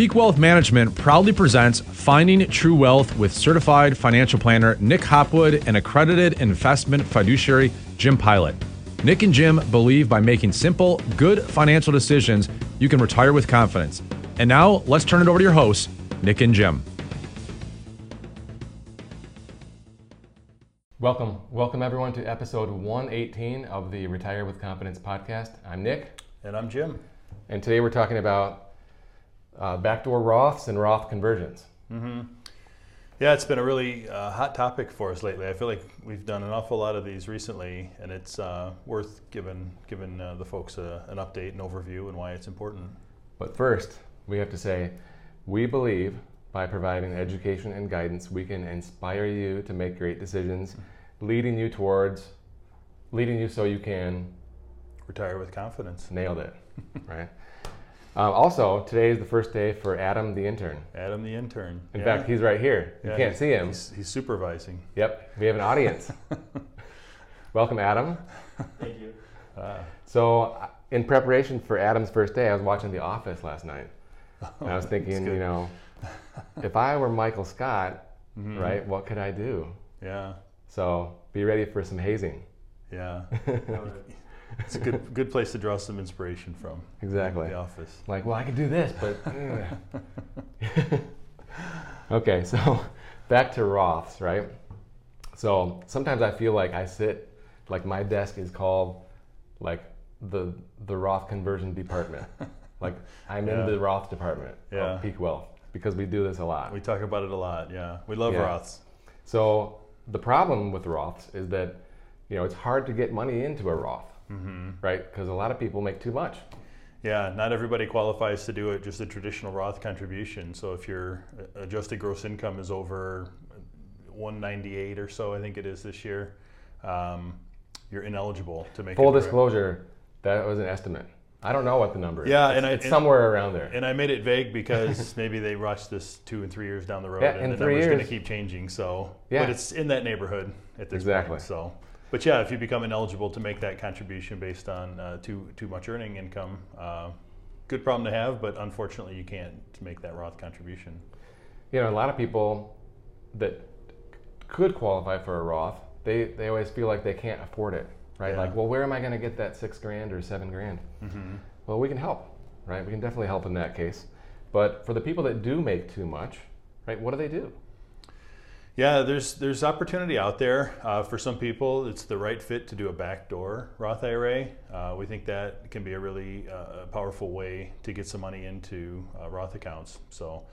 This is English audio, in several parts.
Peak Wealth Management proudly presents Finding True Wealth with certified financial planner Nick Hopwood and accredited investment fiduciary Jim Pilot. Nick and Jim believe by making simple, good financial decisions, you can retire with confidence. And now, let's turn it over to your hosts, Nick and Jim. Welcome. Welcome, everyone, to episode 118 of the Retire with Confidence podcast. I'm Nick. And I'm Jim. And today we're talking about uh, backdoor Roths and Roth conversions. Mm-hmm. Yeah, it's been a really uh, hot topic for us lately. I feel like we've done an awful lot of these recently, and it's uh, worth giving giving uh, the folks a, an update and overview and why it's important. But first, we have to say, we believe by providing education and guidance, we can inspire you to make great decisions, leading you towards, leading you so you can retire with confidence. Nailed it, right? Uh, also, today is the first day for Adam the intern. Adam the intern. In yeah. fact, he's right here. You yeah, can't see him. He's, he's, supervising. Yep, we have an audience. Welcome, Adam. Thank you. Uh, so, uh, in preparation for Adam's first day, I was watching The Office last night. Oh, I was thinking, you know, if I were Michael Scott, mm-hmm. right, what could I do? Yeah. So, be ready for some hazing. Yeah. It's a good good place to draw some inspiration from. Exactly. The office. Like, well, I can do this, but. okay, so back to Roths, right? So sometimes I feel like I sit, like my desk is called, like the the Roth conversion department. like I'm yeah. in the Roth department yeah. of Peak Wealth because we do this a lot. We talk about it a lot. Yeah, we love yeah. Roths. So the problem with Roths is that you know it's hard to get money into a Roth mm-hmm. right? Because a lot of people make too much. Yeah, not everybody qualifies to do it just a traditional Roth contribution. So if your adjusted gross income is over 198 or so, I think it is this year, um, you're ineligible to make. Full disclosure, that was an estimate. I don't know what the number is. Yeah, it's, and I, it's and, somewhere around there. And I made it vague because maybe they watch this two and three years down the road, yeah, and the number's going to keep changing. So, yeah. but it's in that neighborhood at this exactly. point. So, but yeah, if you become ineligible to make that contribution based on uh, too too much earning income, uh, good problem to have. But unfortunately, you can't make that Roth contribution. You know, a lot of people that could qualify for a Roth, they they always feel like they can't afford it, right? Yeah. Like, well, where am I going to get that six grand or seven grand? Mm-hmm. Well, we can help, right? We can definitely help in that case. But for the people that do make too much, right? What do they do? Yeah, there's there's opportunity out there uh, for some people. It's the right fit to do a backdoor Roth IRA. Uh, we think that can be a really uh, powerful way to get some money into uh, Roth accounts. So,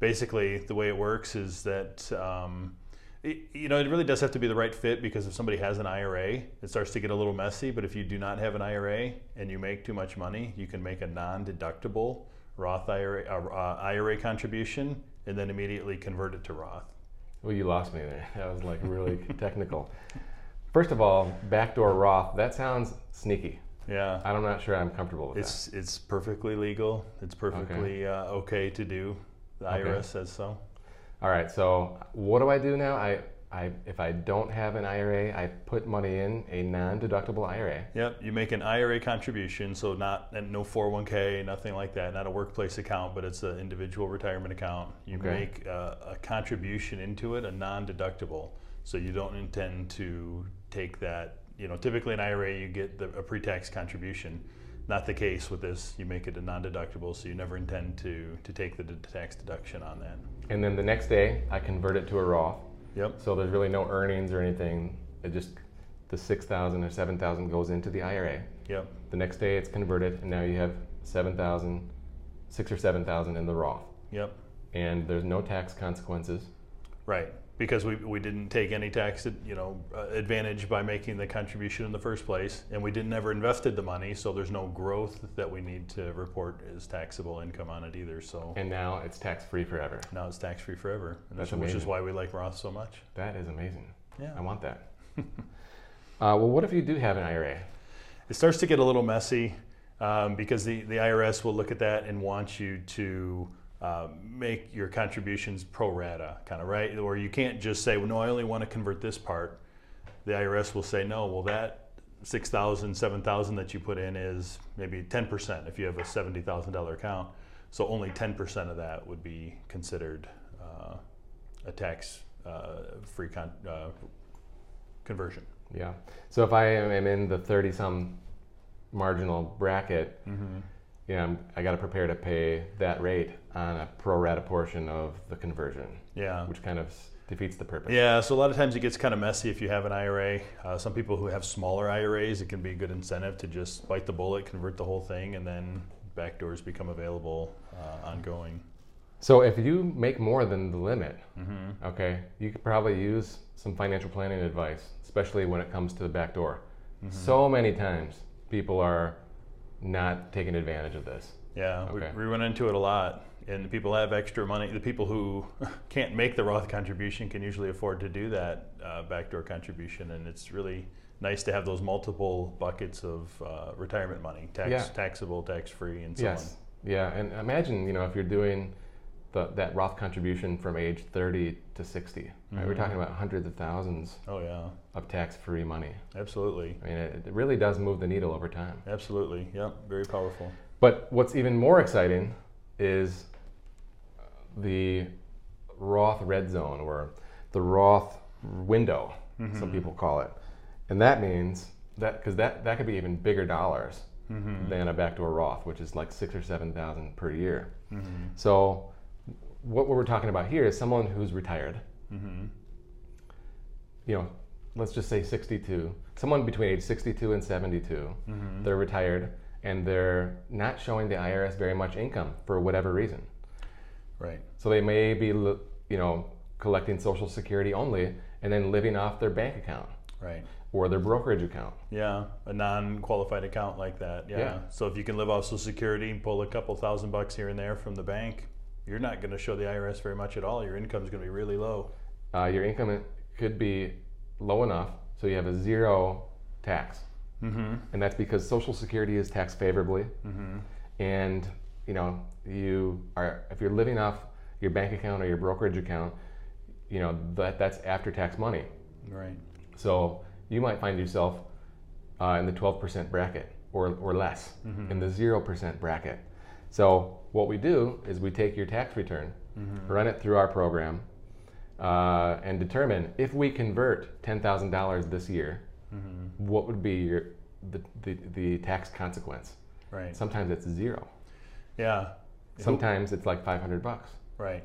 basically, the way it works is that. Um, it, you know, it really does have to be the right fit because if somebody has an IRA, it starts to get a little messy. But if you do not have an IRA and you make too much money, you can make a non-deductible Roth IRA, uh, IRA contribution and then immediately convert it to Roth. Well, you lost me there. That was like really technical. First of all, backdoor Roth, that sounds sneaky. Yeah. I'm not sure I'm comfortable with it's, that. It's perfectly legal. It's perfectly okay, uh, okay to do. The IRS okay. says so. All right. So what do I do now? I I, if I don't have an IRA, I put money in a non-deductible IRA. Yep, you make an IRA contribution, so not no 401k, nothing like that, not a workplace account, but it's an individual retirement account. You okay. make a, a contribution into it, a non-deductible, so you don't intend to take that. You know, typically an IRA you get the, a pre-tax contribution. Not the case with this. You make it a non-deductible, so you never intend to to take the tax deduction on that. And then the next day, I convert it to a Roth. Yep. So there's really no earnings or anything. It just the six thousand or seven thousand goes into the IRA. Yep. The next day it's converted, and now you have seven thousand, six or seven thousand in the Roth. Yep. And there's no tax consequences. Right because we, we didn't take any tax you know uh, advantage by making the contribution in the first place and we didn't ever invested the money so there's no growth that we need to report as taxable income on it either so. And now it's tax free forever. Now it's tax free forever That's which amazing. is why we like Roth so much. That is amazing. Yeah. I want that. Uh, well what if you do have an IRA it starts to get a little messy um, because the, the IRS will look at that and want you to uh, make your contributions pro rata, kind of right, or you can't just say, well, no, I only want to convert this part. The IRS will say, no, well, that 6,000, 7,000 that you put in is maybe 10% if you have a $70,000 account. So only 10% of that would be considered uh, a tax uh, free con- uh, conversion. Yeah. So if I am in the 30 some marginal bracket, Mm-hmm. Yeah, I'm, I got to prepare to pay that rate on a pro rata portion of the conversion, Yeah. which kind of defeats the purpose. Yeah, so a lot of times it gets kind of messy if you have an IRA. Uh, some people who have smaller IRAs, it can be a good incentive to just bite the bullet, convert the whole thing, and then backdoors become available uh, ongoing. So if you make more than the limit, Mm-hmm. okay, you could probably use some financial planning advice, especially when it comes to the back door. Mm-hmm. So many times people are not taking advantage of this. Yeah, Okay. we, we run into it a lot. And people have extra money. The people who can't make the Roth contribution can usually afford to do that uh, backdoor contribution. And it's really nice to have those multiple buckets of uh, retirement money tax, Yeah. taxable, tax free, and so on. yes. Yeah, and imagine, you know, if you're doing the, that Roth contribution from age 30 to 60, right? We're Mhm. talking about hundreds of thousands. Oh, yeah, of tax-free money. absolutely. I mean, it, it really does move the needle over time. Absolutely. Yep, very powerful. But what's even more exciting is the Roth red zone or the Roth window, some mm-hmm. people call it. And that means that because that, that could be even bigger dollars mm-hmm. than a backdoor Roth, which is like six or seven thousand per year. Mm-hmm. So what we're talking about here is someone who's retired. Mm-hmm. You know, let's just say 62. Someone between age 62 and 72. Mm-hmm. They're retired and they're not showing the IRS very much income for whatever reason. Right. So they may be, you know, collecting Social Security only and then living off their bank account Right. or their brokerage account. Yeah, a non-qualified account like that. Yeah. Yeah. So if you can live off Social Security and pull a couple thousand bucks here and there from the bank, you're not going to show the IRS very much at all. Your income is going to be really low. Uh, your income could be low enough so you have a zero tax. Mm-hmm. and that's because Social Security is taxed favorably, Mm-hmm. and you know you are if you're living off your bank account or your brokerage account, you know that that's after tax money. Right. So you might find yourself uh, in the 12% bracket or, or less, in the 0% bracket. So what we do is we take your tax return, run it through our program, uh, and determine if we convert $10,000 this year, what would be your, the, the, the tax consequence. Right. Sometimes it's zero. Yeah. Sometimes it's like 500 bucks. Right.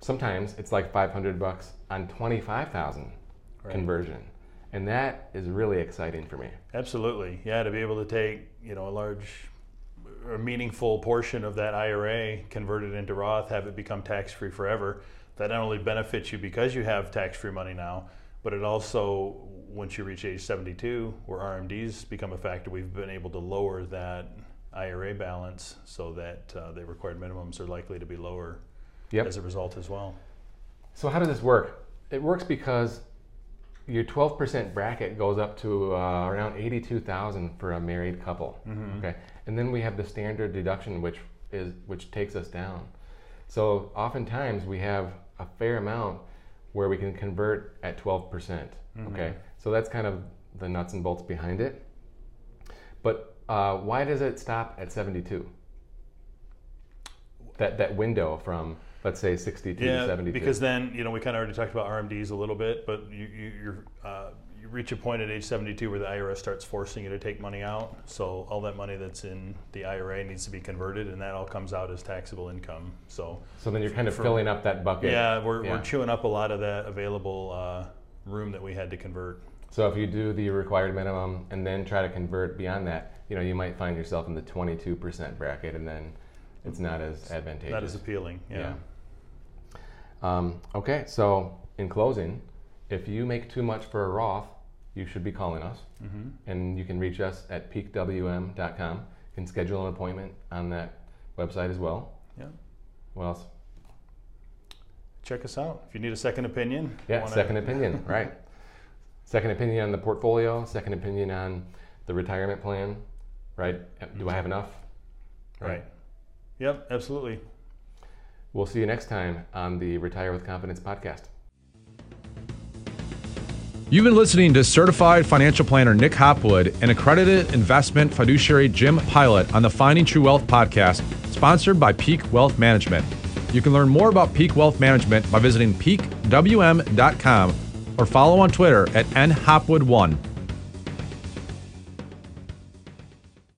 Sometimes it's like 500 bucks on 25,000 Right. conversion. And that is really exciting for me. Absolutely. Yeah, to be able to take, you know, a large or meaningful portion of that IRA, converted into Roth, have it become tax-free forever, that not only benefits you because you have tax-free money now, but it also, once you reach age 72, where RMDs become a factor, we've been able to lower that IRA balance so that uh, the required minimums are likely to be lower Yep. as a result as well. So how does this work? It works because your 12% bracket goes up to uh, around 82,000 for a married couple. Okay, and then we have the standard deduction, which is which takes us down. So oftentimes we have a fair amount where we can convert at 12%. Okay, so that's kind of the nuts and bolts behind it. But uh, why does it stop at 72? That that window from let's say 62 to Yeah, 72. because then you know we kind of already talked about RMDs a little bit, but you you you're, uh, you reach a point at age 72 where the IRS starts forcing you to take money out. So all that money that's in the IRA needs to be converted, and that all comes out as taxable income. So So then you're kind of For- filling up that bucket. yeah, we're, Yeah. we're chewing up a lot of that available uh, room that we had to convert. So if you do the required minimum and then try to convert beyond that, you know, you might find yourself in the 22% bracket, and then it's not as advantageous. That is appealing. Yeah. Um, okay, so in closing, if you make too much for a Roth, you should be calling us, Mm-hmm. and you can reach us at peakwm.com. You can schedule an appointment on that website as well. Yeah. What else? Check us out if you need a second opinion. Yeah, wanna- second opinion, right. Second opinion on the portfolio, second opinion on the retirement plan, right? Do I have enough? Right. Yep. Absolutely. We'll see you next time on the Retire with Confidence podcast. You've been listening to certified financial planner Nick Hopwood and accredited investment fiduciary Jim Pilot on the Finding True Wealth podcast, sponsored by Peak Wealth Management. You can learn more about Peak Wealth Management by visiting peakwm.com or follow on Twitter at nhopwood1.